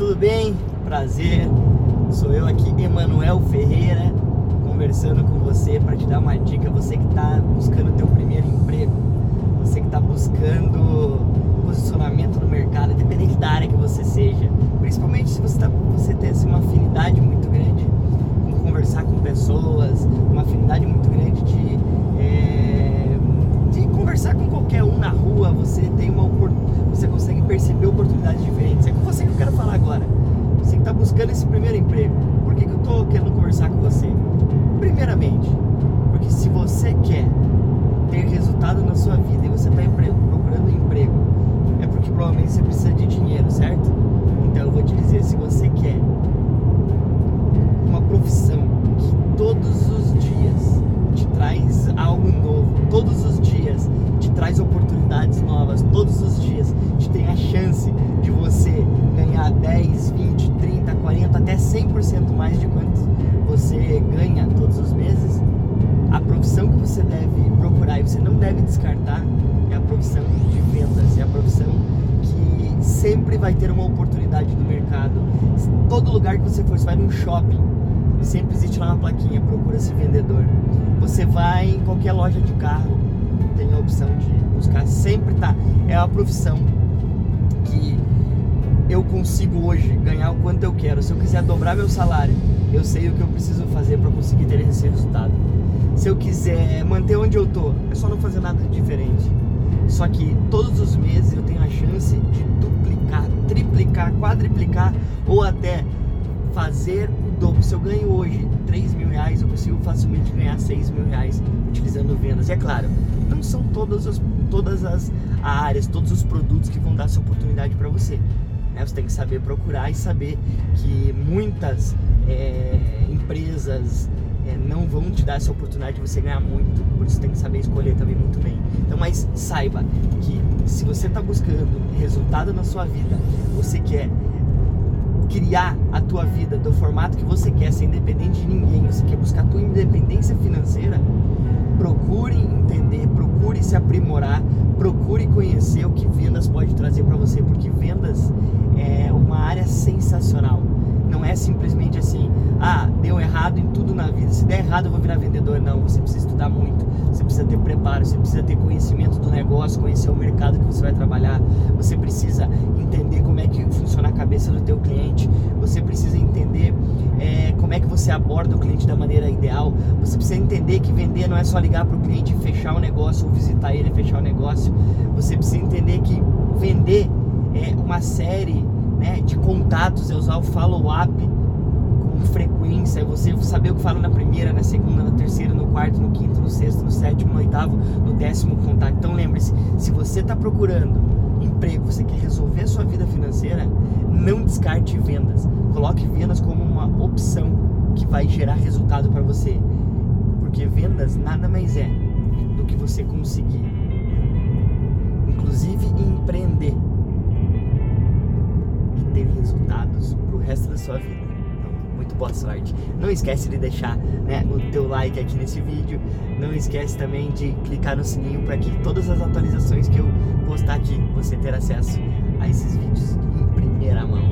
tudo bem? Prazer. Sou eu aqui, Emanuel Ferreira, conversando com você para te dar uma dica. Você que está buscando teu primeiro emprego, você que está buscando posicionamento no mercado, perceber oportunidades diferentes. É com você que eu quero falar agora. Você que está buscando esse primeiro emprego. Por que, que eu estou querendo conversar com você? Primeiramente, porque se você quer ter resultado na sua vida e você está procurando emprego, é porque provavelmente você precisa de dinheiro, certo? Então eu vou te dizer, se você quer uma profissão que todos os dias te traz algo novo, todos os dias te traz oportunidades novas, todos os dias te tem a chance você não deve descartar é a profissão de vendas, é a profissão que sempre vai ter uma oportunidade no mercado. Todo lugar que você for, você vai num shopping, sempre existe lá uma plaquinha, procura esse vendedor. Você vai em qualquer loja de carro, tem a opção de buscar, sempre tá. É uma profissão consigo hoje ganhar o quanto eu quero. Se eu quiser dobrar meu salário, eu sei o que eu preciso fazer para conseguir ter esse resultado. Se eu quiser manter onde eu tô, é só não fazer nada diferente. Só que todos os meses eu tenho a chance de duplicar, triplicar, quadriplicar ou até fazer o dobro. Se eu ganho hoje 3 mil reais, eu consigo facilmente ganhar 6 mil reais utilizando vendas. E é claro, não são todas as, todas as áreas, todos os produtos que vão dar essa oportunidade para você. Né? Você tem que saber procurar e saber que muitas é, empresas é, não vão te dar essa oportunidade de você ganhar muito, por isso tem que saber escolher também muito bem. Então, mas saiba que se você está buscando resultado na sua vida, você quer criar a tua vida do formato que você quer, ser independente de ninguém, você quer buscar a tua independência financeira, procure entender, procure se aprimorar, procure conhecer o que vendas pode trazer para você, porque vendas área sensacional. Não é simplesmente assim, ah, deu errado em tudo na vida. Se der errado, eu vou virar vendedor. Não, você precisa estudar muito, você precisa ter preparo, você precisa ter conhecimento do negócio, conhecer o mercado que você vai trabalhar. Você precisa entender como é que funciona a cabeça do teu cliente. Você precisa entender é, como é que você aborda o cliente da maneira ideal. Você precisa entender que vender não é só ligar para o cliente e fechar o negócio ou visitar ele e fechar o negócio. Você precisa entender que vender é uma série né, de contatos, é usar o follow-up com frequência, é você saber o que fala na primeira, na segunda, na terceira, no quarto, no quinto, no sexto, no sétimo, no oitavo, no décimo contato. Então lembre-se, se você está procurando emprego, você quer resolver sua vida financeira, não descarte vendas. Coloque vendas como uma opção que vai gerar resultado para você. Porque vendas nada mais é do que você conseguir, inclusive empreender sua vida. Então, muito boa sorte. Não esquece de deixar né, o teu like aqui nesse vídeo. Não esquece também de clicar no sininho para que todas as atualizações que eu postar aqui você ter acesso a esses vídeos em primeira mão.